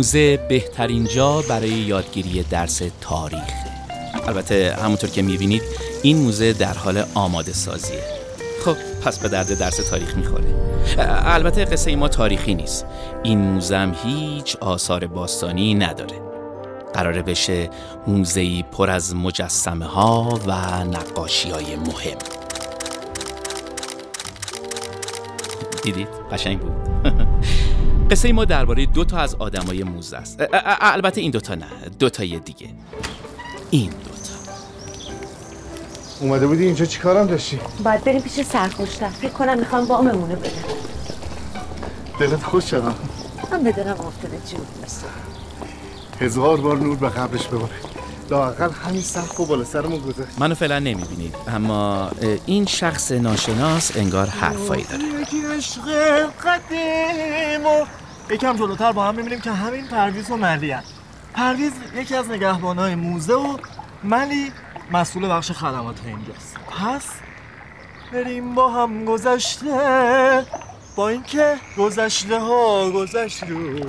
موزه بهترین جا برای یادگیری درس تاریخ. البته همونطور که می‌بینید این موزه در حال آماده سازیه. خب پس به درد درس تاریخ می‌خوره. البته قصه ما تاریخی نیست. این موزه هم هیچ آثار باستانی نداره. قراره بشه موزهی پر از مجسمه ها و نقاشی های مهم. دیدید؟ قشنگ بود. قصه ما درباره دو تا از آدمای موزه است. البته این دوتا نه. دوتای دیگه. این دوتا. اومده بودی اینجا چیکارم داشتی؟ باید بریم پیش سرخوشتر فکر کنم می‌خوام واممونه بده دلت خوش شدم. من بدنم افتاده جور نیست هزار بار نور به قبرش بباره لاقل همین سقف و بالا سرمون گذاشت. منو فعلا نمی‌بینید اما این شخص ناشناس انگار حرفایی داره. یکی عشق قدیم و یکم جلوتر با هم می‌بینیم که همین پرویز و ملی هست. پرویز یکی از نگهبانهای موزه و ملی مسئول بخش خدمات اینجاست. پس بریم با هم گذشته با اینکه گذشته ها گذشت. رو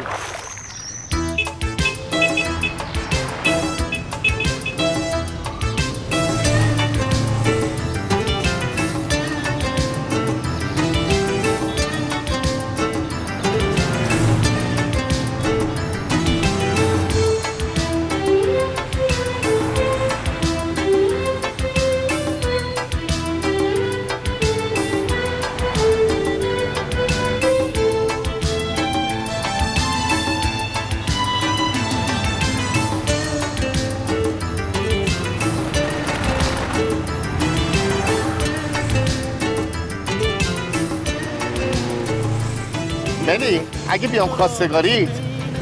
بلی اگه بیام خواستگاریت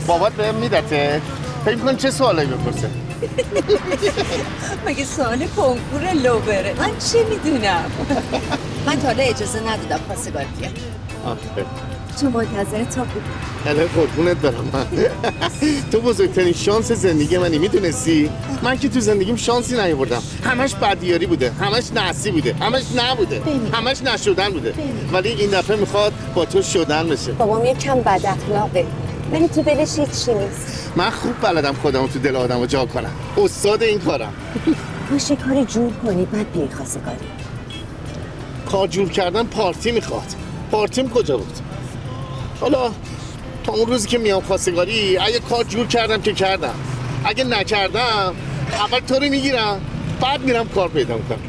بابات بهم میدته. فکر کن چه سوالایی بپرسه؟ مگه سوال کنکور لوبره؟ من چه می‌دونم؟ من تا حالا اجازه ندادم خواستگار بیاد. تو منتظر تا بود. الان قربونت برم. من تو بزرگترین شانس زندگی منی می‌دونستی؟ من که تو زندگیم شانسی نیاوردم. همش بدیاری بوده همش نحسی بوده همش نبوده. همش نشدن بوده. ولی این دفعه می‌خواد با تو شدن بشه. بابام یه کم بد اخلاقه. ولی تو دلش هیچی نیست. من خوب بلدم خودم تو دل آدم جا کنم. استاد این کارم. باشه کاری جور کنی. بعد بیای خواستگاری کار جور کردن پارتی می‌خواد. پارتیم کجا بود؟ حالا تا اون روزی که میام خواستگاری اگه کار جور کردم که کردم. اگه نکردم اول تو رو می‌گیرم بعد میرم کار پیدا می‌کنم.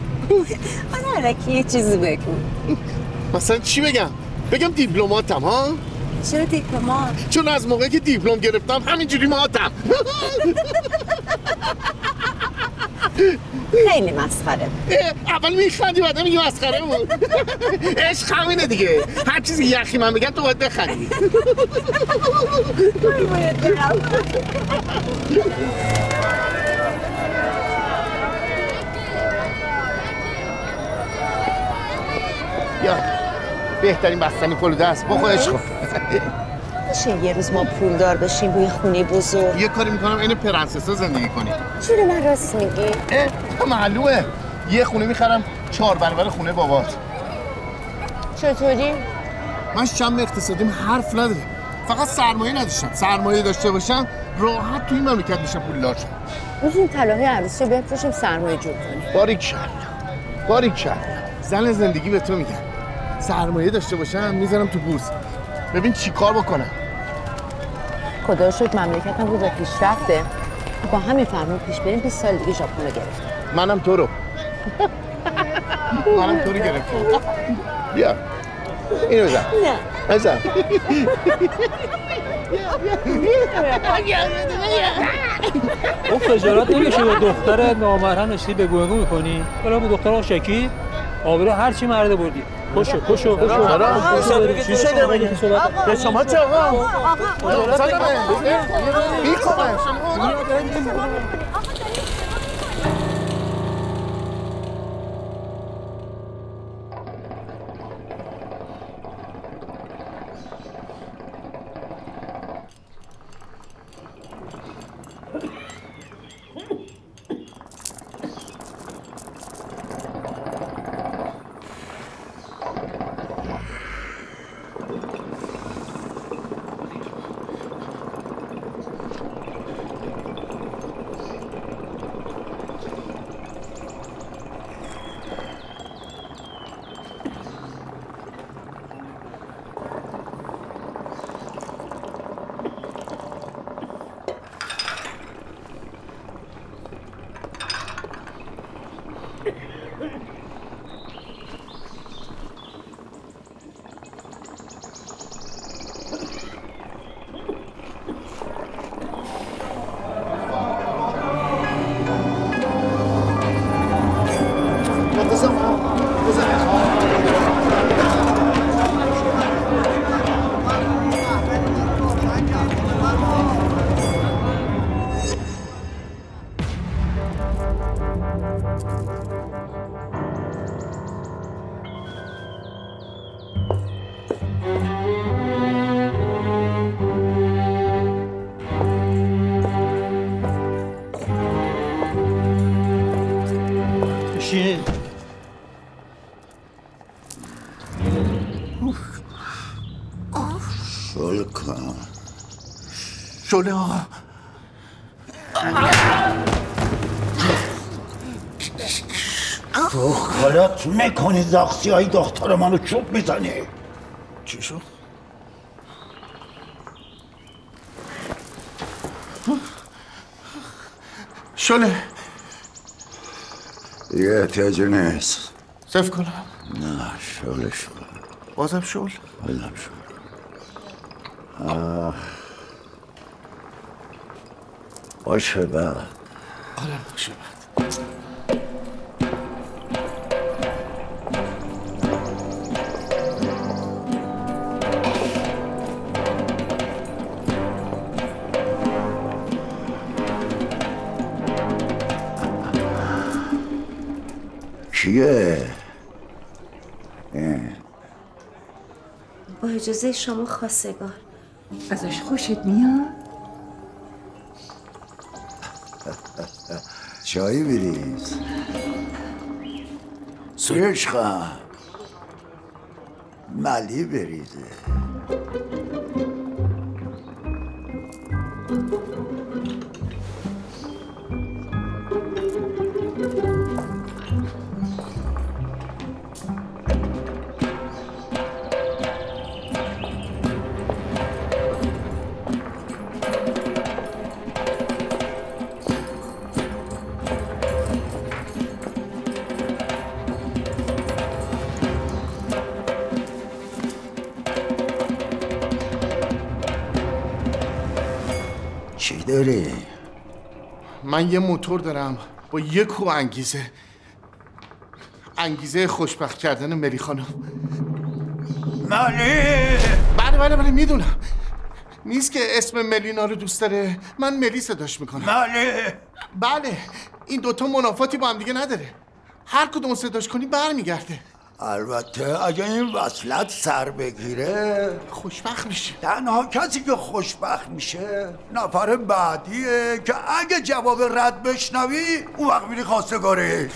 من علکی یه چیزی بگو. مثلا چی بگم؟ بگم دیپلماتم ها؟ چرا دیپلمات؟ چون از موقعی که دیپلم گرفتم همینجوری ماتم. خیلی مسخره. اول میخندی بعد میگی مسخره بود. عشق همینه دیگه. هر چیزی یخی من بگم تو باید بخندی. یا بهترین بستنی فلوده است بخور عشق کن. میشه یه روز ما پولدار بشیم روی خونه بزرگ. یه کاری می‌کنم این پرنسسا زندگی کنی. چرا من راست میگی؟ اه معلومه. یه خونه می‌خرم چهار برابر خونه بابات. چطوری؟ من شم اقتصادیم حرف نداره فقط سرمایه نداشتم. سرمایه داشته باشم راحت توی این مملکت میشه پولدار شم. روز این طلاهای عروسی رو بفروشیم سرمایه جور کنیم. باریک باریک زن زندگی به تو میگم سرمایه داشته باشم می‌ذارم تو بورس. ببین چی کار بکنم. خدا رو شکر مملکتم رو به پیشرفته. با همین فرمان پیش بریم 20 سال دیگه ژاپن رو گرفتیم. منم تو رو. منم تو رو گرفتم بیا. اینو بزن. نه. بزن. اون خجالت نمیشه به دختر نامرهم نشتی به گوهگو می‌کنی؟ حالا به دختر شکی آبرو هر چی مرده بردی. پشو پشو پشو چی شده؟ مگه؟ به شما چه آقا؟ شل شله آقا تو غلط می‌کنی؟ زاخسی های دختر منو چوب می‌زنی. چی شد؟ شله. دیگه احتیاجی نیست. صف کنم. نه شل شل بازم شل بازم شل آه. باشه بعد آره باشه بعد کیه؟ با اجازه شما خواستگار ازش خوشت میاد؟ چایی بریز. عشقم ملی بریزه. چی داری؟ من یه موتور دارم با یه کو انگیزه. انگیزه خوشبخت کردن ملی خانم. ملی! بله بله بله می‌دونم. نیست که اسم ملینا رو دوست داره. من ملی صداش می‌کنم. ملی! بله این دوتا منافاتی با هم دیگه نداره. هر کدوم صداش کنی برمیگرده. البته اگه این وصلت سر بگیره خوشبخت میشه. تنها کسی که خوشبخت میشه نفر بعدیه که اگه جواب رد بشنوی اون وقت میری خواستگارش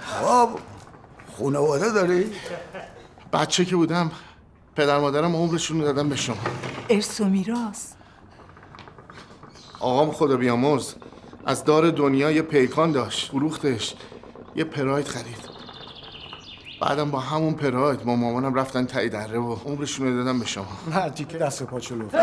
خب خانواده داری؟ بچه که بودم پدر مادرم عمرشون رو دادم به شما. ارث و میراث. آقام خدا بیامرز. از دار دنیا یه پیکان داشت فروختش. یه پراید خرید. بعدم با همون پراید با مامانم رفتن تایی دره و عمرشون رو دادم به شما. مردی که دست و پاچو لفت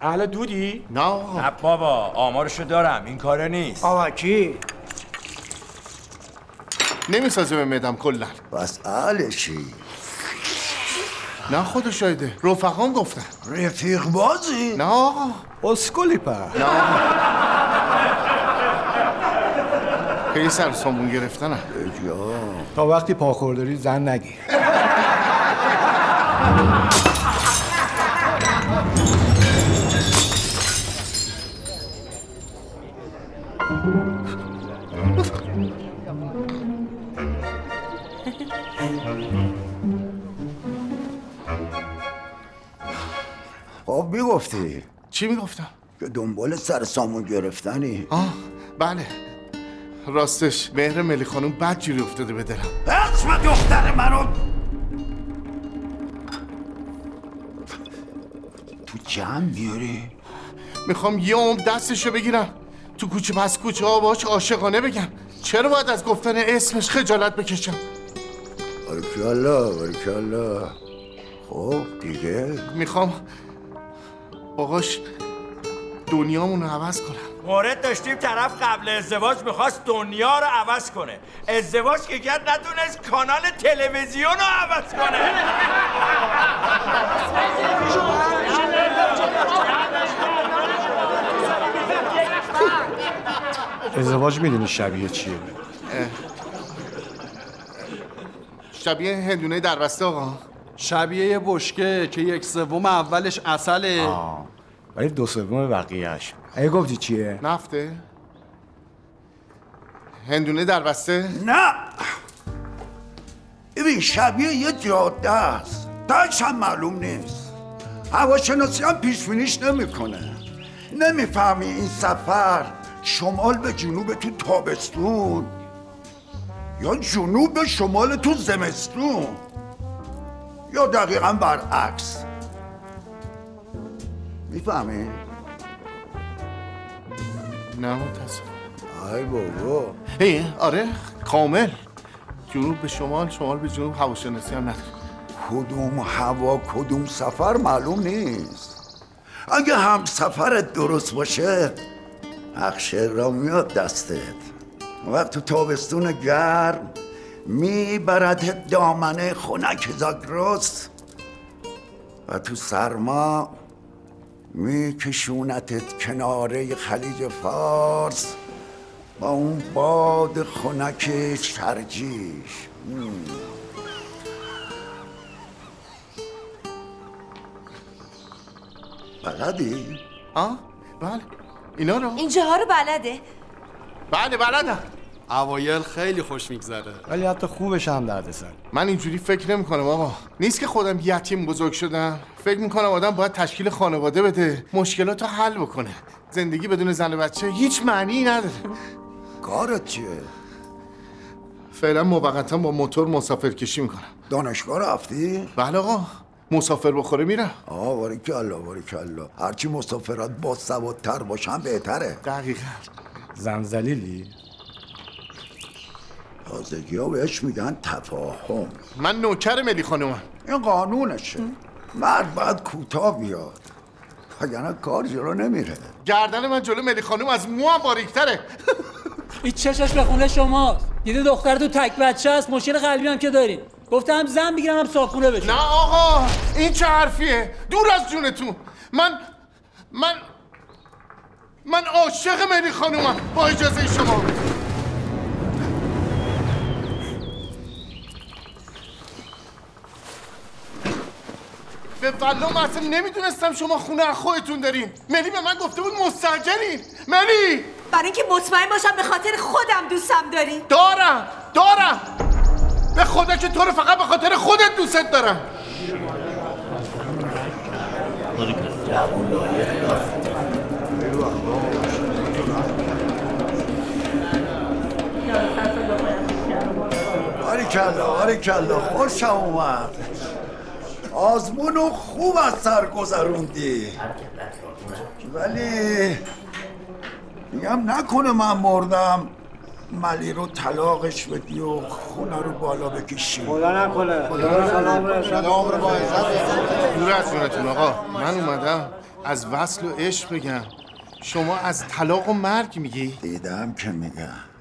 اهل دودی؟ نه آقا. نه بابا آمارشو دارم این کاره نیست. آقا کی؟ نمی‌سازه به مدم کلا. بس اهلشی نه خدا شایده. رفقام گفتن. رفیق بازی؟ نه آقا. اسکولی پر. خیلی سر سامون گرفتنم تا وقتی پاخورداری زن نگیر. می‌گفتی چی می‌گفتم؟ که دنبال سر سامون گرفتنی. آه بله. راستش مهر ملی خانم بد جوری افتاده به دلم. اسم دختر منو. تو جمع میاری؟ می‌خوام یه عمر دستشو بگیرم. تو کوچه پس کوچه ها باش عاشقانه بگم. چرا باید از گفتن اسمش خجالت بکشم؟ بارکالله بارکالله خب دیگه؟ می‌خوام باهاش دنیامون رو عوض کنم. مورد داشتیم طرف قبل ازدواج می‌خواست دنیا رو عوض کنه. ازدواج که کرد نتونست کانال تلویزیون رو عوض کنه. ازدواج می‌دونی شبیه چیه؟ شبیه هندونه در بسته آقا. شبیه یه بشکه که یک سوم اولش اصله. ولی دو سوم بقیهش اگه گفتی چیه؟ نفته. هندونه در بسته. نه! ببین شبیه یه جاده است. تاش هم معلوم نیست. هواشناسی هم پیش بینیش نمی‌کنه. نمی‌فهمی این سفر شمال به جنوب تو تابستون یا جنوب به شمال تو زمستون. یا دقیقا برعکس. می‌فهمی؟ نه متاسف ای بابا. ای آره کامل. جنوب به شمال شمال به جنوب هواشناسی هم نداره. کدوم هوا کدوم سفر معلوم نیست. اگه هم سفرت درست باشه نقشه را میاد دستت. وقت تو تابستون گرم. می‌برد دامنه خنک زاگرس و تو سرما میکشونتت کناره خلیج فارس با اون باد خنک شرجیش. بلدی؟ آه بله. اینا رو؟ اینجاها رو بلده. بله بلدم. اوایل خیلی خوش میگذره. ولی حتی خوبش هم دردسر. من اینجوری فکر نمی کنم آقا. نیست که خودم یتیم بزرگ شدم. فکر می‌کنم آدم باید تشکیل خانواده بده. مشکلات رو حل بکنه. زندگی بدون زن و بچه هیچ معنی نداره. کارت چیه؟ فعلا موقتا با موتور مسافر کشی می‌کنم. دانشگاه رفتی؟ بله آقا. مسافر بخوره میرم. آه باریکلا باریکلا. هرچی مسافرات با سوادتر باشن بهتره. دقیقا. زنزلیلی؟ تازگی ها بهش میگن تفاهم. من نوکر ملی خانومم. این قانونشه. مرد باید کوتاه بیاد. وگرنه کار جلو نمیره. گردن من جلو ملی خانوم از مو هم باریکتره. این چشش به خونه شماست. دیده دختر تو تک بچه است مشکل قلبی هم که دارین. گفتم زن بگیرم هم صابخونه بشه نه آقا این چه حرفیه؟ دور از جونتون. من من من عاشق ملی خانومم. با اجازه شما به والله من اصلا نمی‌دونستم شما خونه خودتون دارین. ملی به من گفته بود مستجرین ملی برای اینکه مطمئن باشم به خاطر خودم دوستم داری. دارم دارم. به خدا که تو رو فقط به خاطر خودت دوست دارم. باریکلا باریکلا خوشم اومد. آزمون رو خوب از سر گذروندی. ولی میگم نکنه من مردم ملی رو طلاقش بدی و خونه رو بالا بکشی. خدا نکنه. خدا سلام رو با دور از جونتون آقا. من اومدم از وصل و عشق بگم. شما از طلاق و مرگ میگی؟ دیدم که میگم.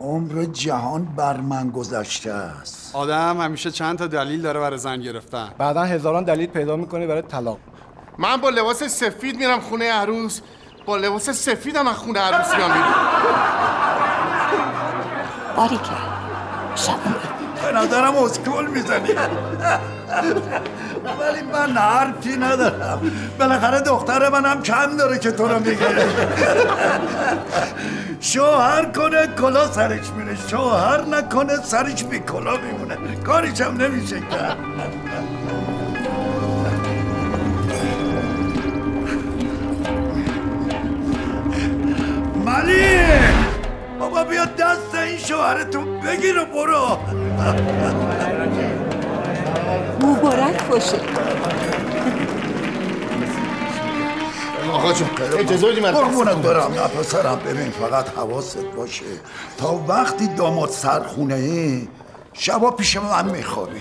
عمر جهان بر من گذشته است. آدم همیشه چند تا دلیل داره برای زن گرفتن. بعدا هزاران دلیل پیدا می‌کنی برای طلاق. من با لباس سفید میرم خونه عروس. با لباس سفیدم از خونه عروس میام. بیرون باریکه شب به نظرم اسکول می‌زنی. ولی من حرفی ندارم. بالاخره دختر منم کم داره که تو رو میگه. شوهر کنه کلا سرش میره. شوهر نکنه سرش بی کلا میمونه. کاریش هم نمیشه کرد. ملی بابا بیا دست این شوهرتو بگیر و برو. مبارک باشه. آقا جون اجازه بدی من قربونت برم. نه پسرم ببین فقط حواست باشه. تا وقتی داماد سرخونه ای شبا پیش من میخوابی.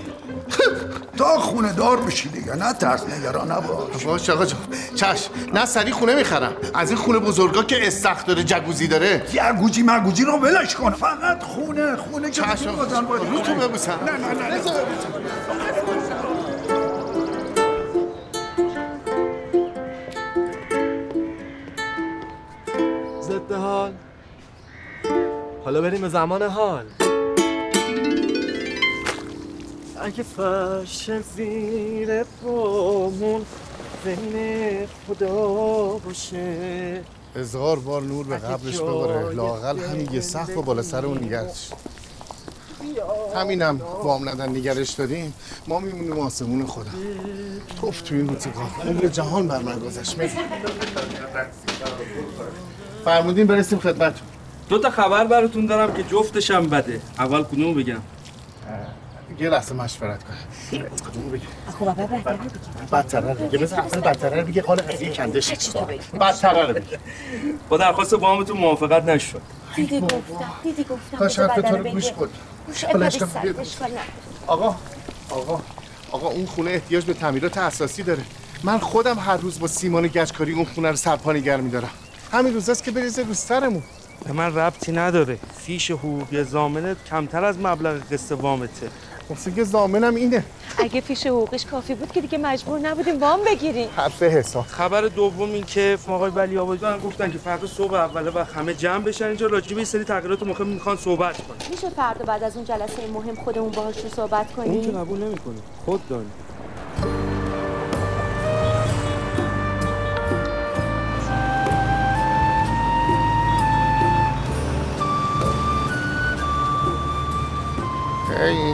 تا خونه دار بشی دیگه نه ترس نگران نباش. باش آقا جون چش نه سری خونه می‌خرم. از این خونه بزرگا که استخ داره جگوزی داره. گوجی مرگوجی رو ولش کن. فقط خونه خونه که. رو تو ببوسم. نه نه نه, نه. ضد حال. حالا بریم به زمان حال. اگه فرش زیر پامون زمین خدا باشه. هزار بار نور به قبرش بباره لاقل همین یه سقف و بالا سر اون نگرش همینم وام ندن نگرش داریم. ما میمونیم آسمون خدا. توف توی این روزگار عمر جهان بر من گذشت. می فرمودین برسیم خدمتتون. دو تا خبر براتون دارم که جفتشم بده. اول کدومو بگم؟ یه لحظه مشورت کنم بگی خب بدتره رو بگه بذار اصلا بدتره رو بگه قال قضیه کنده شد. بدتره رو بگه با درخواست موافقت نشد. دیدی گفتم دیدی گفتم. کاش حرف تو رو. گوش کن. آقا آقا آقا اون خونه احتیاج به تعمیرات اساسی داره. من خودم هر روز با سیمان گچکاری اون خونه رو سرپا نگه میدارم. همین روزاست که بریزه رو سرمون. به من ربطی نداره. فیش حقوقی زامنت کمتر از مبلغ قسط وامته. مثل که زامنم اینه. اگه فیش حقوقش کافی بود که دیگه مجبور نبودیم وام بگیریم. حرف حساب. خبر دوم این که آقای ولی آبادی گفتن که فردا صبح اوله و همه جمع بشن اینجا. راجع به یه سری تغییرات مهم می‌خوان صحبت کنن. میشه فردا بعد از اون جلسه مهم خودمون باهاشون صحبت اون که کنیم؟ قبول نمی‌کنه. خود دانی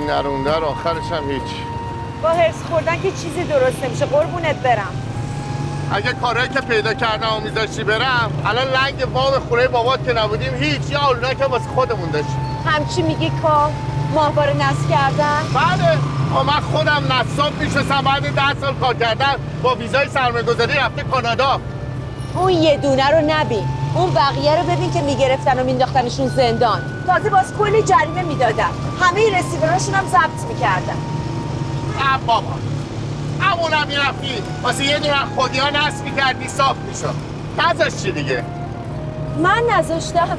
این نروندر آخرش هم هیچ. با هرس خوردن که چیزی درست نمیشه قربونت برم. اگه کارهایی که پیدا کردم و میذاشتی برم الان لنگ وام خونه بابات که نبودیم هیچ. یا آلونا که واسه خودمون داشتیم. همچی میگی کار ماهواره نصب کردن؟ بله. من خودم نصاب میشستم بعد ده سال کار کردن با ویزای سرمایه‌گذاری رفته کانادا. اون یه دونه رو نبین. اون بقیه رو ببین که می‌گرفتن و مینداختنشون زندان. تازه باز کلی جریمه می‌دادن. همه رسیوراشون هم ضبط می‌کردن. اه بابا. همونم می‌رفتی. واسه یه دونه خودی ها نصب می‌کردی صاف می‌شد. چی دیگه. من نذاشتم.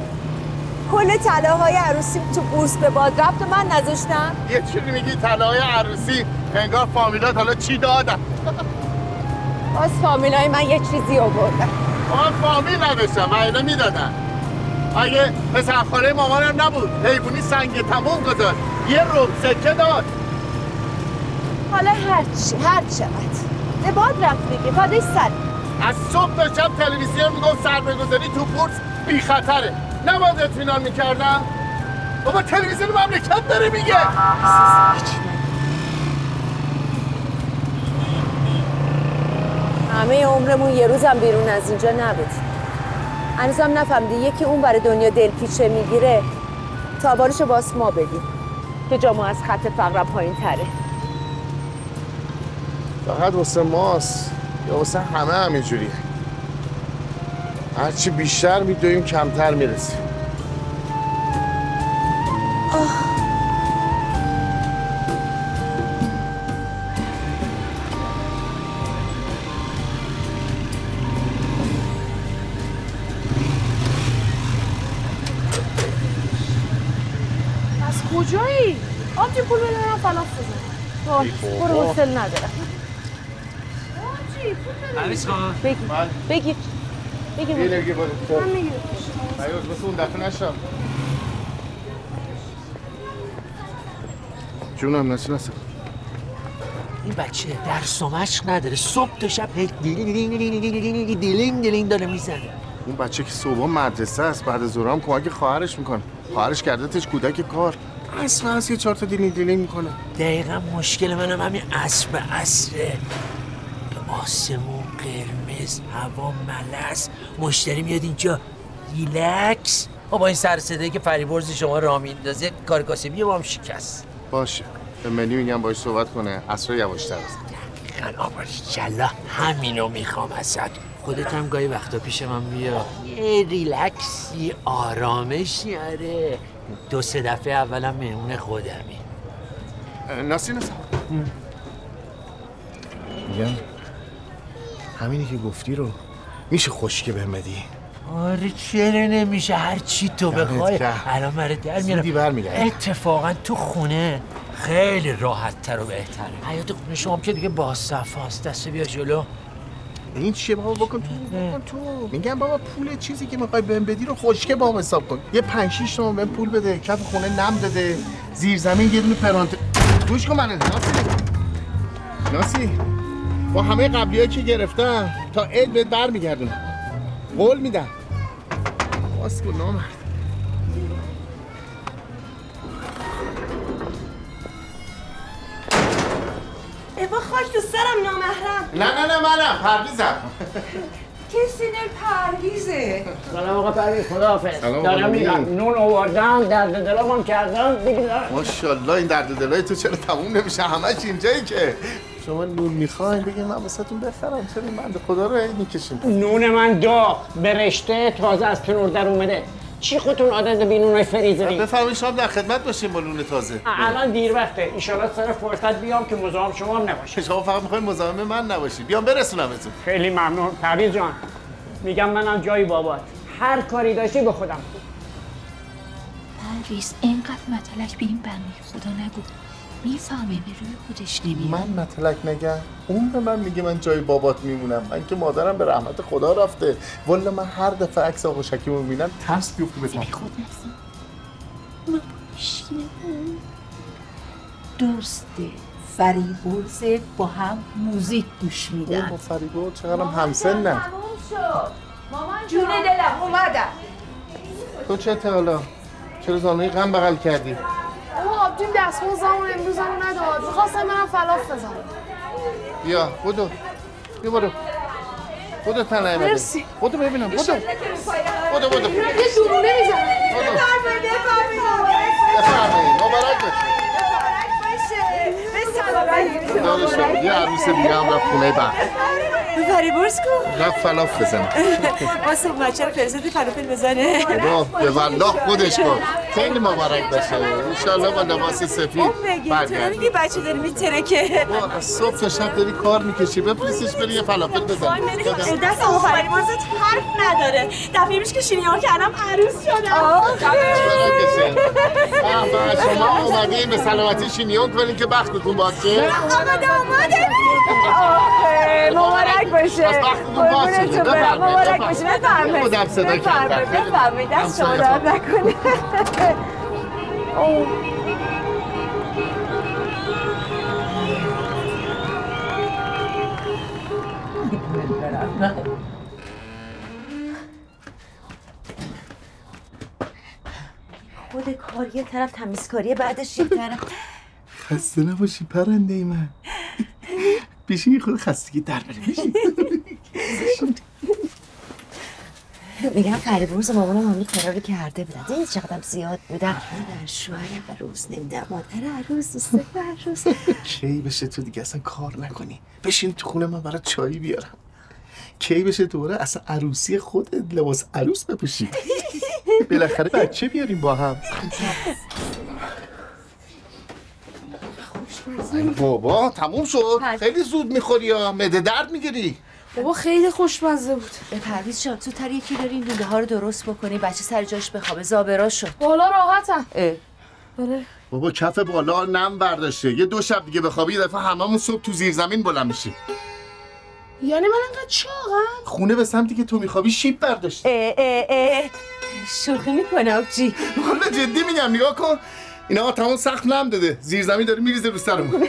کل طلاهای عروسی تو بورس به باد رفت و من نذاشتم. یه چیزی میگی طلاهای عروسی؟ انگار فامیلات حالا چی دادن؟ باز فامیلای من یه چیزی آوردن. آن فامیل نداشتم و اینا می‌دادن. اگه پسرخاله مامانم نبود. حیوانی سنگ تموم گذاشت. یه رب سکه داد. حالا هرچی هر چقدر. به باد رفت دیگه فدای سر. از صبح تا شب تلویزیون می‌گفت سرمایه‌گذاری تو بورس بی خطره نباید اطمینان می‌کردم؟ بابا تلویزیون مملکت داره میگه. همه عمرمون یه روزم بیرون از اینجا نبود. هنوزم نفهمیدی یکی اون برای دنیا دلپیچه می‌گیره. تاوارشو باس ما بدیم. که جامو از خط فقرم پایین تره فقط واسه ماست. یا واسه همه همینجوریه هرچی بیشتر میدویم کمتر می‌رسیم. برو حوصل ندارم. بگیر بگیر بگیر نیاز مثل اون دفعه نشم. جونم نسی نسی این بچه درس و مشق نداره. صبح تا شب هی دیلینگ دیلینگ دیلینگ دیلینگ داره می‌زنه. اون بچه که صبح مدرسه است بعد از ظهرم کمک خواهرش می‌کنه. خواهرش کردتش کودک کار. اصلا از یه چهار تا دیلینگ دیلینگ می‌کنه. دقیقا مشکل منم همین عصره که آسمون قرمز هوا ملس. مشتری میاد اینجا. ریلکس و با این سر صدایی که فریبرز شما را میندازه کار کاسبی ما هم شکست. باشه. به ملی میگم باش صحبت کنه. عصرا یواشتر بزن خیلی آبارشالله همینو می‌خوام ازت. خودت هم گاهی وقتا پیش من بیا. یه ریلکسی آرامشی آره. دو سه دفعه اولم مهمون خودمی ناسی نسی میگم همینی که گفتی رو میشه خشکی بهم بدی آره چرا نمیشه؟ هر چی تو بخوای. الان برای در برمیگردم. اتفاقا تو خونه خیلی راحت تر و بهتره. حیات خونه شما که دیگه با صفاست. دست بیا جلو. این چیه بابا؟ بکن تو بکن تو. میگم بابا پول چیزی که می‌خوای بهم بدی رو خشکه با هم حساب کن. یه 5 6 تومن بهم پول بده کف خونه نم داده. زیر زمین یه دونه پرانت گوش کن من ناسی ناسی با همه قبلیایی که گرفتم تا عید بهت برمیگردونم. قول میدم. کن نامرد. با خاک دوست دارم نامحرم. نه نه نه منم. پرویزم. کسی نه پرویزه. سلام آقا پرویز خداحافظ. سلام دارم مبین. نون آوردم درد دلمم کردم دیگه دارم. ماشاءالله این درد دلای تو چرا تموم نمیشه؟ همش اینجایی که. شما نون می‌خواین؟ بگین من واسهتون بخرم. چرا این بنده خدا رو هی می‌کشین؟ نون من داغ به رشته تازه از تنور در اومده. چی خودتون عادت به نونای فریزری؟ بفرمایید شما در خدمت باشین با نون تازه. الان دیر وقته. ایشالا سر فرصت بیام که مزاحم شما هم نباشه شما فقط می‌خواین مزاحم من نباشی بیام برسونمتون. خیلی ممنون. پرویز جان میگم منم جای بابات. هر کاری داشتی به خودم. پرویز اینقدر مطلق به این بنده خدا نگو. می‌فهمه به روی خودش نمیاد من مطلق نگم اون به من میگه من جای بابات میمونم. من که مادرم به رحمت خدا رفته. والا من هر دفعه عکس آقا شکیب رو می‌بینم ترس بیفته بزنم خود پشتیم دوسته فریبرز با هم موزیک گوش میدن. با فریبرز چقدرم همسنن جون دلم اومدم. تو چه حالا چرا زانوی غم بغل کردی؟ اما آبجیم دستمزدمون امروز هم نداد. می‌خواستم برم فلاف بزنم. بیا بودو بیا برو. بودو تنه مرسی. بودو ببینم بودو بودو بودو یه دورونه می‌زنم بفرمایید بفرمایید. مبارک باشه. به خدا رو شکر. یه عروس دیگه هم رفت خونه بعد. فریبرز کو. رفت فلاف بزنه واسه بچه رو فرزادی فلافل بزنه. خدا به والله خودش کن. خیلی مبارک باشه. انشالله با لباس سفید بگی تو بچه داری میترکه. با از صبح تا شب داری کار می‌کشی. بفرستش بری یه فلافل بزن دست اون فریبرزت حرف نداره. دفعه پیش که شیرینی کردم عروس شدم. شما اومدین به سلامتی شینیون کنین که بختتون باشه آقا داماده مبارک باشه. از بختتون باشه قربونتون برم. مبارک باشه. بفرمایید. خودم صدا کردم بفرمایید بفرمایید. دست شما درد نکنه. اوه. خود کار یه طرف تمیزکاری بعدش یه طرف. خسته نباشی پرنده ای من. بیشی خود خستگی در بره. میگم فریبرز مامانم همین کارا رو کرده بودن. دیدی چقدر زیاد بودن؟ در شوهر عروس نمیدم مادر عروس دوست عروس کی بشه تو دیگه؟ اصلا کار نکنی. بشین تو خونه من برات چایی بیارم. کی بشه دوره اصلا عروسی خودت لباس عروس بپوشی بالاخره بچه بیاریم با هم. بابا تموم شد. خیلی زود می‌خوری یا مده درد می‌گیری. بابا خیلی خوشمزه بود. به پرویز جان تو تر یکی داری این ها رو درست بکنی بچه سر جاش بخوابه زابرا شد. بالا راحتم اه. بله. بابا کف بالا نم برداشته. یه دو شب دیگه بخوابی یه دفعه هممون صبح تو زیر زمین بلند میشیم. یعنی من انقدر چاقم خونه به سمتی که تو میخوابی شیب برداشته اه اه اه. شوخی می‌کنه آبجی. والا جدی میگم نگاه کن. اینا تمام سخت نم داده. زیر زمین داره میریزه رو سرمون.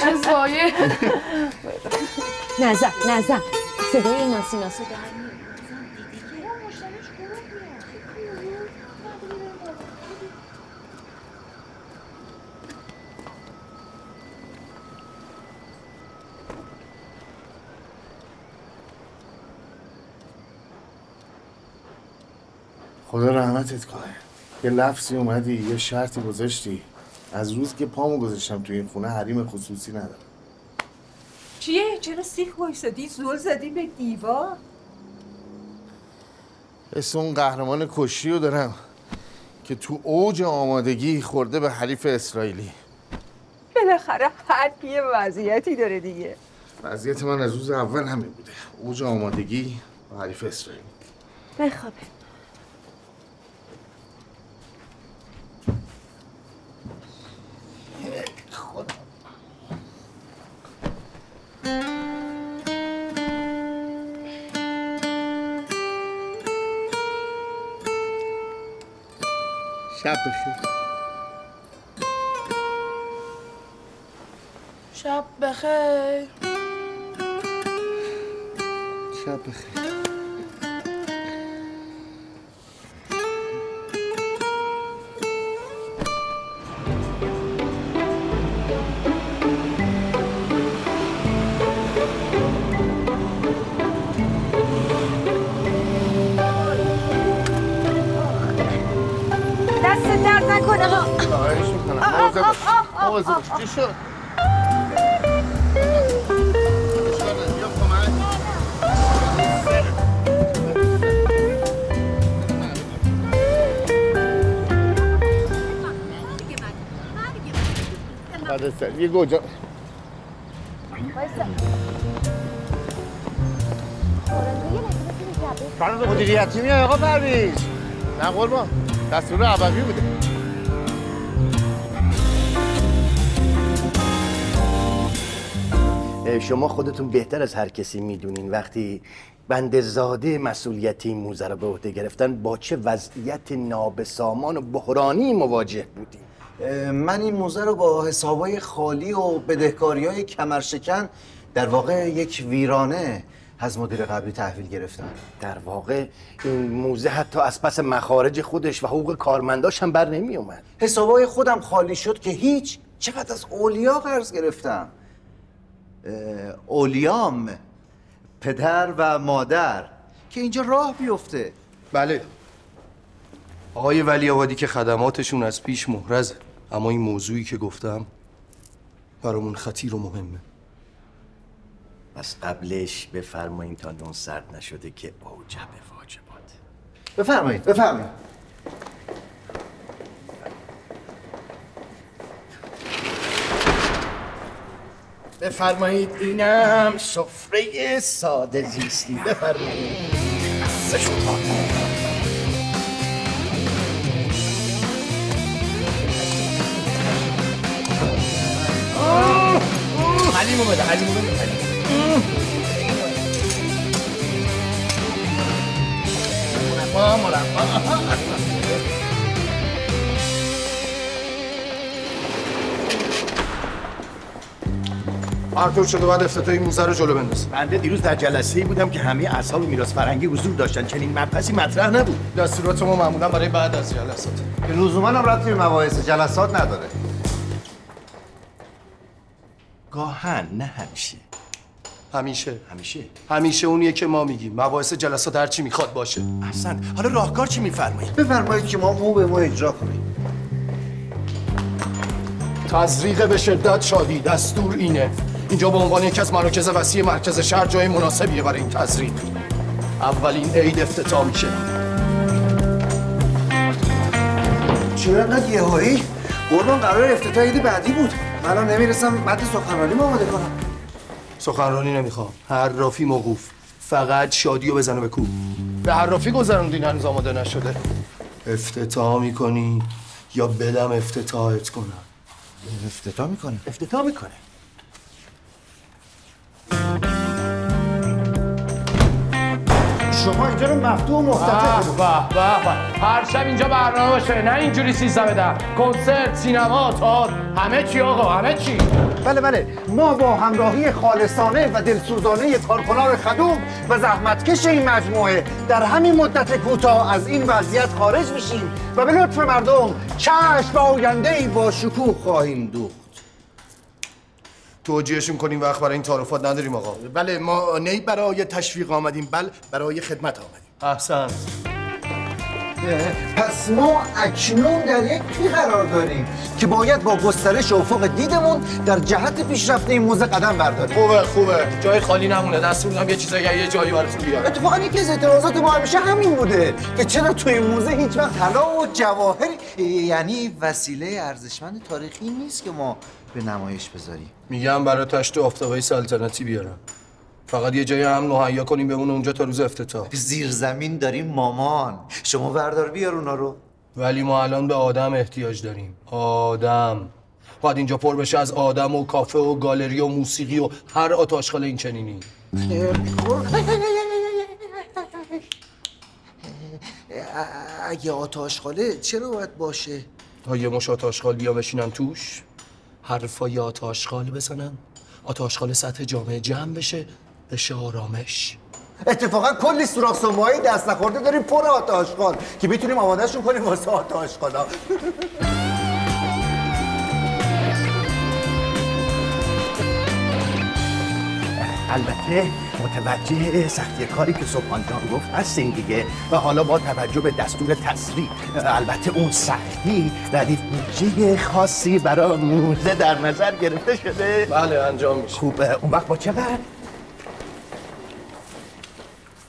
چه زایه نزن نزن. صدای ناسی ناسو در میاد. خدا رحمتت کنه. یه لفظی اومدی یه شرطی گذاشتی. از روز که پامو گذاشتم توی این خونه حریم خصوصی ندارم چیه؟ چرا سیخ وایسادی؟ زول زدی به دیوار؟ اسم اون قهرمان کشی رو دارم که تو اوج آمادگی خورده به حریف اسرائیلی. بالاخره هر یه وضعیتی داره دیگه. وضعیت من از روز اول همین بوده. اوج آمادگی به حریف اسرائیلی. بخوابه. شب بخیر. شب بخیر. شب بخیر. باش چی شد؟ بعد سر. یه گوجه. مدیریتی میای آقا پرویز. نه قربان. دستور عبوی بوده. شما خودتون بهتر از هر کسی می‌دونین. وقتی بند زاده مسئولیت این موزه رو به عهده گرفتن با چه وضعیت نابسامان و بحرانی مواجه بودیم من این موزه رو با حسابای خالی و بدهکاری های کمرشکن در واقع یک ویرانه از مدیر قبلی تحویل گرفتم. در واقع این موزه حتی از پس مخارج خودش و حقوق کارمنداش هم بر نمی اومد حسابای خودم خالی شد که هیچ چقدر از اولیا قرض گرفتم. اولیام پدر و مادر که اینجا راه بیفته. بله. آقای ولی آبادی که خدماتشون از پیش محرزه. اما این موضوعی که گفتم برامون خطیر و مهمه. پس قبلش بفرمایین تا نون سرد نشده که اوجب واجبات. بفرمایید. بفرمایید. بفرمایید اینم سفره ساده زیستی. بفرمایید. حلیمو بده حلیمو بده مربا مربا آرتور شده بعد افتتاحی موزه رو جلو بنداز بنده دیروز در جلسه ای بودم که همه اصحاب میراث فرهنگی حضور داشتن. چنین مبحثی مطرح نبود. دستورات ما معمولا برای بعد از جلسات. که لزوما هم ربطی به مباحث جلسات نداره. گاهن نه همیشه. همیشه. همیشه. همیشه اونیه که ما میگیم. مباحث جلسات هر چی می‌خواد باشه. احسن. حالا راهکار چی میفرمایید؟ بفرمایید که ما مو به مو اجرا کنیم. تزریق به شدت شادی. دستور اینه. اینجا به عنوان یکی از مراکز وسیع مرکز شهر جای مناسبیه برای این تزریق. اولین عید افتتاح میشه. چرا انقدر یهویی؟ قربان قرار افتتاح عید بعدی بود. من نمی‌رسم متن سخنرانی آماده کنم. سخنرانی نمی‌خوام. حرافی موقوف. فقط شادی رو بزنه به کو به حرافی گذروندین هنوز آماده نشده. افتتاح می‌کنی یا بدم افتتاحت کنم؟ افتتاح می‌کنه. افتتاح می‌کنه. شما اینجا رو مفتوح و مفتتح به به به هر شب اینجا برنامه باشه. نه اینجوری سیزده بدم کنسرت سینما تئاتر. همه چی آقا همه چی. بله بله. ما با همراهی خالصانه و دلسوزانه کارکنان خدوم و زحمتکش این مجموعه در همین مدت کوتاه از این وضعیت خارج میشیم و به لطف مردم چشم آینده ای با شکوه خواهیم دوخت. توجیهشون کنیم وقت برای این تعارفات نداریم آقا. بله ما نی برای تشویق آمدیم بل برای خدمت آمدیم. احسن. پس ما اکنون در یک پی قرار داریم که باید با گسترش افق دیدمون در جهت پیشرفت این موزه قدم برداریم. خوبه خوبه. جای خالی نمونه دست میدم یه چیزایی یه جایی براتون بیارم. اتفاقا یکی از اعتراضات ما همیشه همین بوده که چرا توی موزه هیچ وقت طلا و جواهر یعنی وسیله ارزشمند تاریخی نیست که ما به نمایش بذاریم میگم برای تشت آفتابای سلطنتی بیارم. فقط یه جای هم مهیا کنیم بمونه اونجا تا روز افتتاح. زیر زمین داریم مامان. شما بردار بیار اونا رو. ولی ما الان به آدم احتیاج داریم. آدم. باید اینجا پر بشه از آدم و کافه و گالری و موسیقی و هر آتاشخال این چنینی. اگه آتاشخاله چرا باید باشه؟ تا یه مش آتاشخال بیا بشینن توش. حرفای آتاشخال بزنن. آتاشخال سطح جامعه جمع بشه. بشه آرامش. اتفاقا کلی سوراخ سنبایی دست نخورده داریم پر آتاشخال که بتونیم آمادهشون کنیم واسه آتاشخالا. البته متوجه سختی کاری که صبحان جان گفت هستیم دیگه. و حالا با توجه به دستور تسریع البته اون سختی ردیف بودجه خاصی برای موزه در نظر گرفته شده. بله انجام میشه. خوبه اون وقت با چقدر؟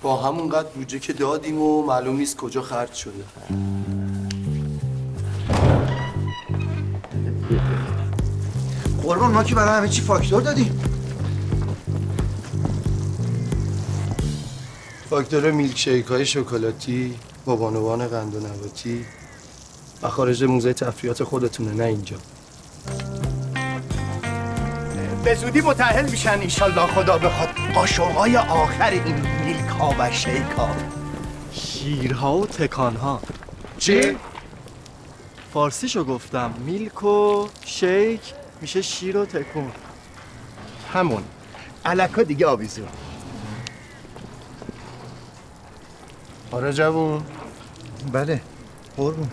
با همونقدر بودجه که دادیم و معلوم نیست کجا خرج شده. قربان ما که برای همه چی فاکتور دادیم. فاکتور میلک شیک های شکلاتی با بانوان قند و نباتی و خارج موزه تفریحات خودتونه نه اینجا. به زودی متأهل میشن ایشالله خدا بخواد. قاشقهای آخر این میلک ها و شیک ها شیرها و تکانها. چی؟ فارسیشو گفتم. میلک و شیک میشه شیر و تکون. همون. علکا دیگه آویزون. آره جوون. بله قربون.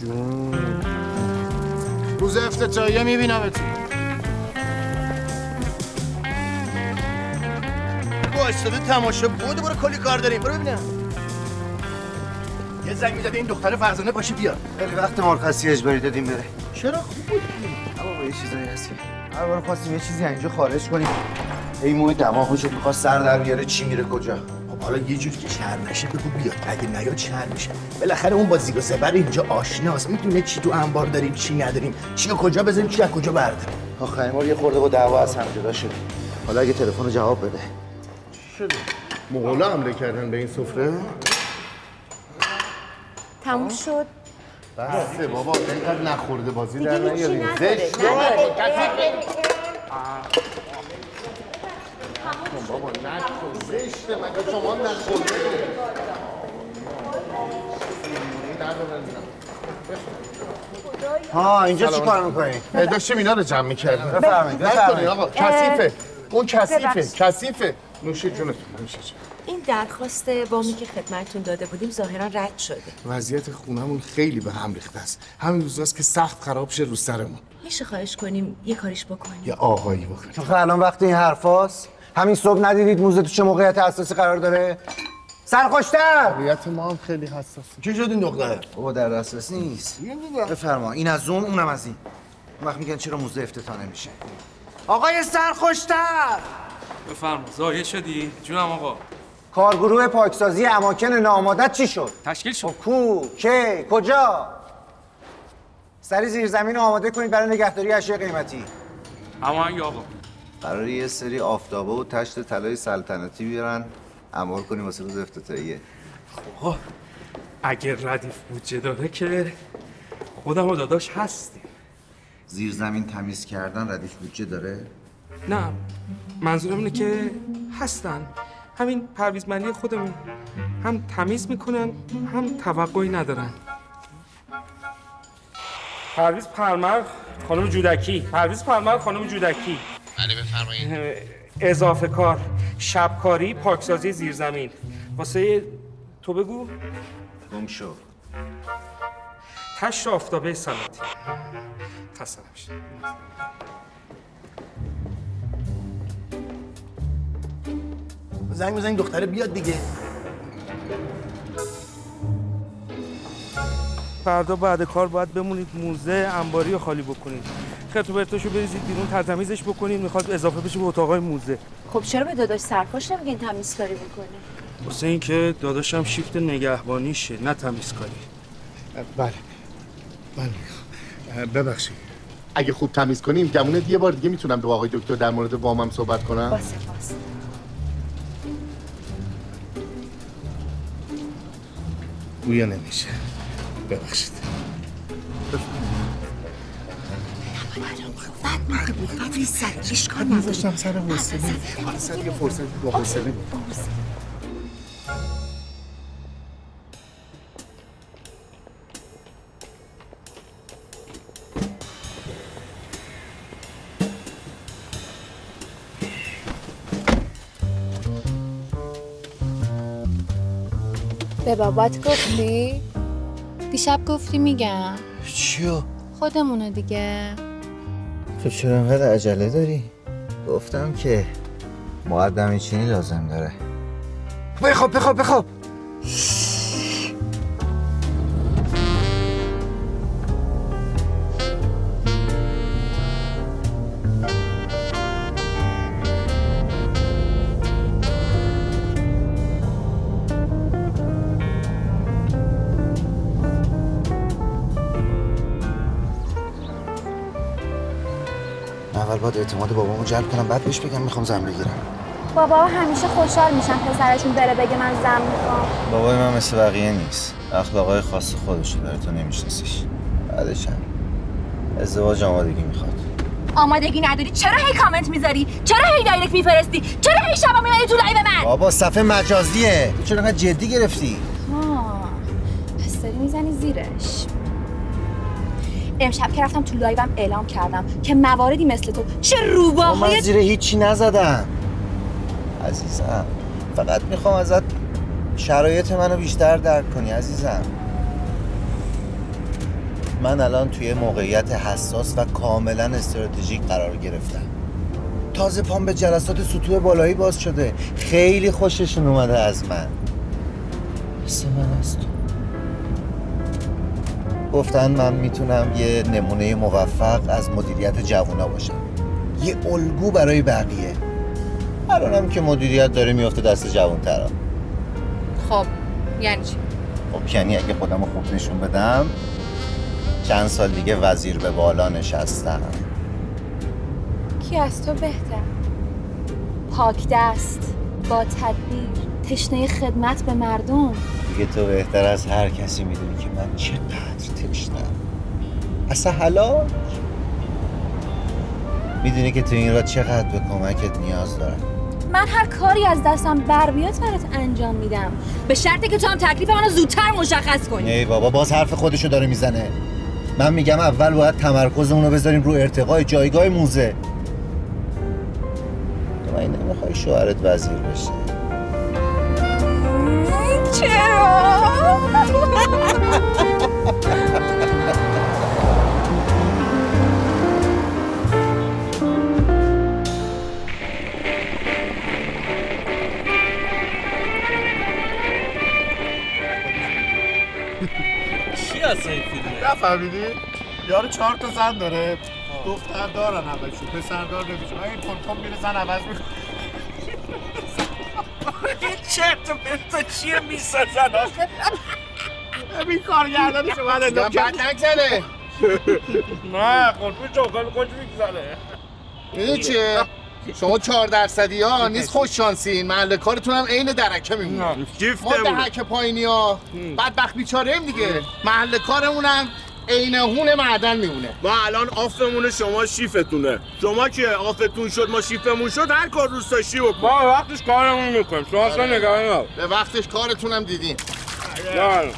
جون. روز افتتاحیه میبینمتون با استاده تماشا بود برو کلی کار داریم برو ببینم. یه زنگ می‌زده این دختر فرزانه باشه بیا خیلی وقت مرخصی اجباری دادیم بره. چرا خوب بود؟ اما با یه چیزایی هستی. هر بار خواستیم یه چیزی اینجا خارج کنیم. ای موی دماغشو می‌خواست سر در بیاره چی میره کجا؟ حالا یه جوری که شهر نشه بگو بیاد. اگه نیاد شهر میشه. بالاخره اون با زیر و زبر اینجا آشناست. می‌دونه چی تو انبار داریم چی نداریم. چی و کجا بزنیم چی از کجا برداریم. آخرین بار یه خورده با دعوا از هم جدا شدیم. حالا اگه تلفن رو جواب بده. شده؟ مغولا حمله کردن به این سفره؟ تموم شد. بسه بابا اینقدر نخورده بازی در نیاریم. زشت. بابا نکن زشته مگه شما نخورده ها اینجا چی کار می‌کنی؟ داشتیم اینا رو جمع می‌کردیم. بفرمایید، نکنی بفرمایید. آقا کثیفه. اون کثیفه ببخشید. کثیفه. نوش جونتون نوش جون. این درخواست وامی که خدمتتون داده بودیم ظاهرا رد شده. وضعیت خونمون خیلی به هم ریخته است. همین روزاست که سخت خراب شه رو سرمون. میشه خواهش کنیم یه کاریش بکنیم؟ یه آقایی بکنیم آخه الان وقت این حرفاست. همین صبح ندیدید موزه تو چه موقعیت حساسی قرار داره؟ سرخوشتر! طبیعت ما هم خیلی حساس چی شد این دختره؟ بابا در دسترس نیست. بفرما این از اون اونم از این. اون وقت میگن چرا موزه افتتاح نمیشه. آقای سرخوشتر! بفرما زایه شدی؟ جونم آقا. کارگروه پاکسازی اماکن نامادت چی شد؟ تشکیل شد. کو کی کجا؟ سری زیر زمین رو آماده کنید برای نگهداری اشیاء قیمتی. یا آقا. قرار یه سری آفتابه و تشت طلای سلطنتی بیارن. امور کنیم واسه روز افتتاحیه. خب اگر ردیف بودجه داره که خودم و داداش هستیم. زیر زمین تمیز کردن ردیف بودجه داره؟ نه منظورم اینه که هستن. همین پرویزمندی خودمون. هم تمیز می‌کنن هم توقعی ندارن. پرویز پرمر خانم جودکی. پرویز پرمر خانم جودکی. بله بفرمایید. اضافه کار شبکاری پاکسازی زیرزمین. واسه تو بگو. گم شو. تشت آفتابه سلاتی خسته نباشید زنگ بزن این دختره بیاد دیگه. فردا بعد کار باید بمونید موزه انباری رو خالی بکنید. خرت و پرتاشو بریزید بیرون ترتمیزش بکنید می‌خواد اضافه بشه به اتاقای موزه. خب چرا به داداش سرخوش نمیگین تمیزکاری بکنه؟ واسه اینکه داداشم شیفت نگهبانیشه نه تمیزکاری. بله. بله. ببخشید. اگه خوب تمیز کنیم گمونه یه بار دیگه می‌تونم با آقای دکتر در مورد وامم صحبت کنم. باشه باشه. گویا نمیشه. ببخشید. قبل سر اشکال میذاشتم سر حوصله. حالا سر یه فرصت با حوصله. به بابات گفتی؟ دیشب گفتی میگم. چیو؟ خودمونو دیگه. تو چرا انقدر عجله داری؟ گفتم که مقدمی چینی لازم داره بخواب بخواب بخواب اعتماد بابامو جلب کنم بعد بهش بگم می‌خوام زن بگیرم. بابا همیشه خوشحال میشن پسرشون بره بگه من زن می‌خوام. بابای من مثل بقیه نیست. اخلاقای خاص خودشو داره تو نمیشناسیش. بعدش هم. ازدواج آمادگی می‌خواد. آمادگی نداری؟ چرا هی کامنت می‌ذاری؟ چرا هی direct میفرستی؟ چرا هی شبا میومدی تو live من؟ بابا صفحه مجازیه. تو چرا انقدر جدی گرفتی؟ آه، پس داری می‌زنی زیرش. امشب که رفتم تو لایوم اعلام کردم که مواردی مثل تو چه بابا من روباهای زیر هیچی نزدم. عزیزم فقط می‌خوام ازت شرایط منو بیشتر درک کنی عزیزم. من الان توی موقعیت حساس و کاملا استراتژیک قرار گرفتم. تازه پام به جلسات سطوح بالایی باز شده. خیلی خوششون اومده از من. مثل من از تو گفتن من می‌تونم یه نمونه موفق از مدیریت جوونا باشم. یه الگو برای بقیه. الانم که مدیریت داره میفته دست جوانترا خب یعنی چی؟ خب یعنی اگه خودم رو خوب نشون بدم چند سال دیگه وزیر به بالا نشستم. کی از تو بهتر؟ پاک دست با تدبیر تشنه خدمت به مردم؟ دیگه تو بهتر از هر کسی می‌دونی که من چقدر تشنم. اصلا حالا می‌دونی که تو این را چقدر به کمکت نیاز دارم. من هر کاری از دستم بر بیاد برات انجام میدم. به شرطی که تو هم تکلیف منو زودتر مشخص کنی. ای بابا باز حرف خودشو داره می‌زنه. من میگم اول باید تمرکزمون رو بذاریم رو ارتقای جایگاه موزه. تو من نمی‌خوای شوهرت وزیر بشه این فیلمه؟ نفهمیدی؟ یارو چهار تا زن داره دختر دارن همشون پسر دار نمیشه این تون میره زن عوض می‌کنه این چرت و پرتا چیه می‌سازن؟ آخه همین کارگردانش اومد اندام بعد نگذره نه قربون چوکان خوش میگذره. می‌دونی چیه؟ شما چهار درصدی ها نیست خوش شانسین محل کارتون هم عین درکه میمونه. ما جفتمونه. دهک پایینی ها. بدبخت بیچاره ایم دیگه محل کارمون هم عین هون معدن میمونه. ما الان آفمون شما شیفتونه. شما که آفتون شد ما شیفمون شد هر کار روست داشتی بکن. ما به وقتش کارمون می‌کنیم. شما اصلا نگران نباش. به وقتش کارتون هم دیدین نه.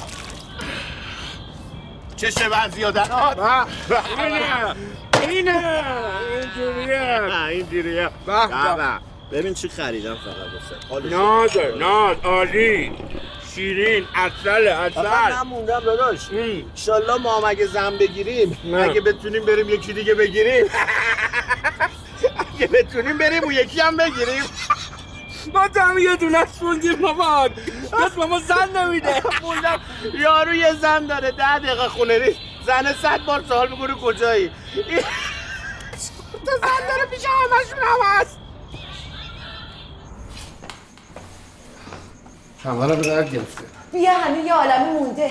چه بعد زیادنات اینه. اینه. اینجوریه. اینجوریه. به به. ببین چی خریدم فقط واسه. ناز ناز عالی. شیرین اصل آخه من اصل موندم داداش. ایشالله ما هم اگه زن بگیریم نه. اگه بتونیم بریم یکی دیگه بگیریم. اگه بتونیم بریم و یکی هم بگیریم. ما هم یه دونه موندیم بابا. بس ماما زن نمیده. موندم یارو یه زن داره. ده دقیقه خونه نیست زن صد بار سوال می‌کنه کجایی؟ تو زن داره پیش همشون هم هست کمرم به درد گرفته. بیا همه یه عالمی مونده.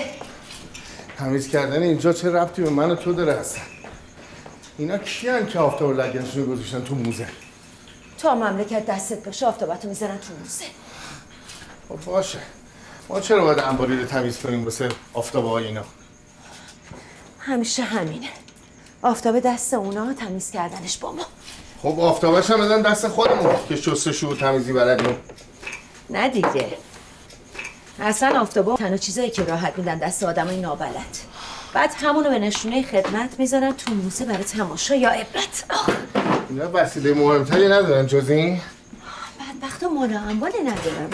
تمیز کردن اینجا چه ربطی به من و تو داره هستن اینا کیان که آفتاب و لگنشون رو گذاشتن تو موزه؟ تا مملکت دستت باشه آفتابتو می‌ذارن تو موزه. خب باشه. ما چرا باید انباری رو تمیز کنیم واسه آفتاب های اینا؟ همیشه همینه. آفتاب دست اونا تمیز کردنش با ما. خب آفتابش هم بدن دست خودمون که شستشو و تمیزی بلدیم. نه دیگه. اصلا آفتابا تنها چیزایی که راحت میدن دست آدمای نابلد. بعد همونو به نشونه خدمت می‌ذارن تو موزه برای تماشا یا عبرت. اینا وسیله مهمتری ندارن جز این؟ بدبختا ندارم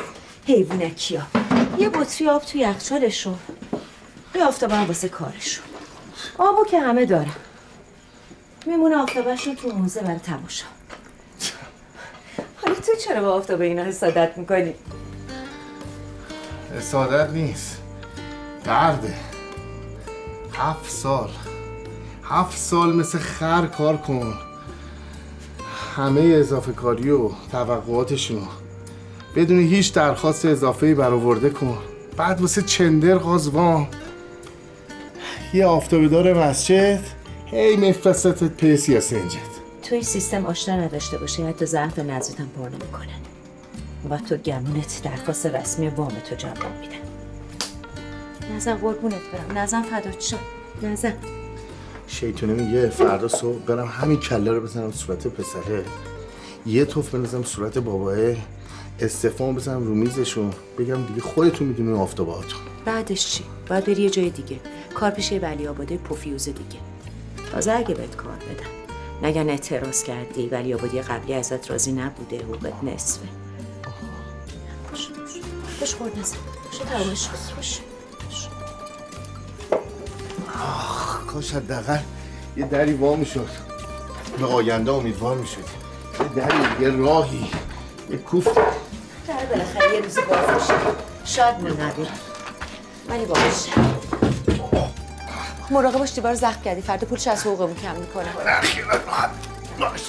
حیوونکیا یه بطری آب تو یخچالشون. یه آفتابا هم واسه کارشون. آبو که همه دارن. میمونه آفتابشون تو موزه برای تماشا. تو چرا با آفتاب اینا حسادت می‌کنی؟ حسادت نیست. درده. هفت سال. هفت سال مثل خر کار کن. همه اضافه کاری و توقعاتشونو. بدون هیچ درخواست اضافه برآورده کن. بعد واسه چندر قازوان یه آفتابدار مسجد. هی مفرستت پی سیاسنجت توی سیستم آشنا نداشته باشی. حتی ضعف نزدیتم پر نمی‌کنن و تو گمونت درخواست رسمی وام تو جواب میدن نزن قربونت برم. نزن فدات شم نزن شیطونه میگه فردا صبح برم همین کله رو بزنم صورت پسره. یه توف بنزم صورت باباه. استفان بزنم رو میزشون. بگم دیگه خودتون می‌دونین آفتاباتون بعدش چی؟ باید بری یه جای دیگه. کار پیش ولی آباده پوفیوز دیگه. تازه اگه بهت کار بدن. نگن اعتراض کردی ولی آبادی قبلی ازت راضی نبوده حقوقت نصفه. باش خورد نزن. باش تمامش آخ کاش حداقل یه دری وا می‌شد. به آینده امیدوار می‌شد. یه دری یه راهی یه کوفت. در بالاخره یه روزی باز میشه. شاید نبود ولی باش. مراقب باش دیوار زخم کردی. فردا پولش از حقوقمون کم می‌کنه. باش.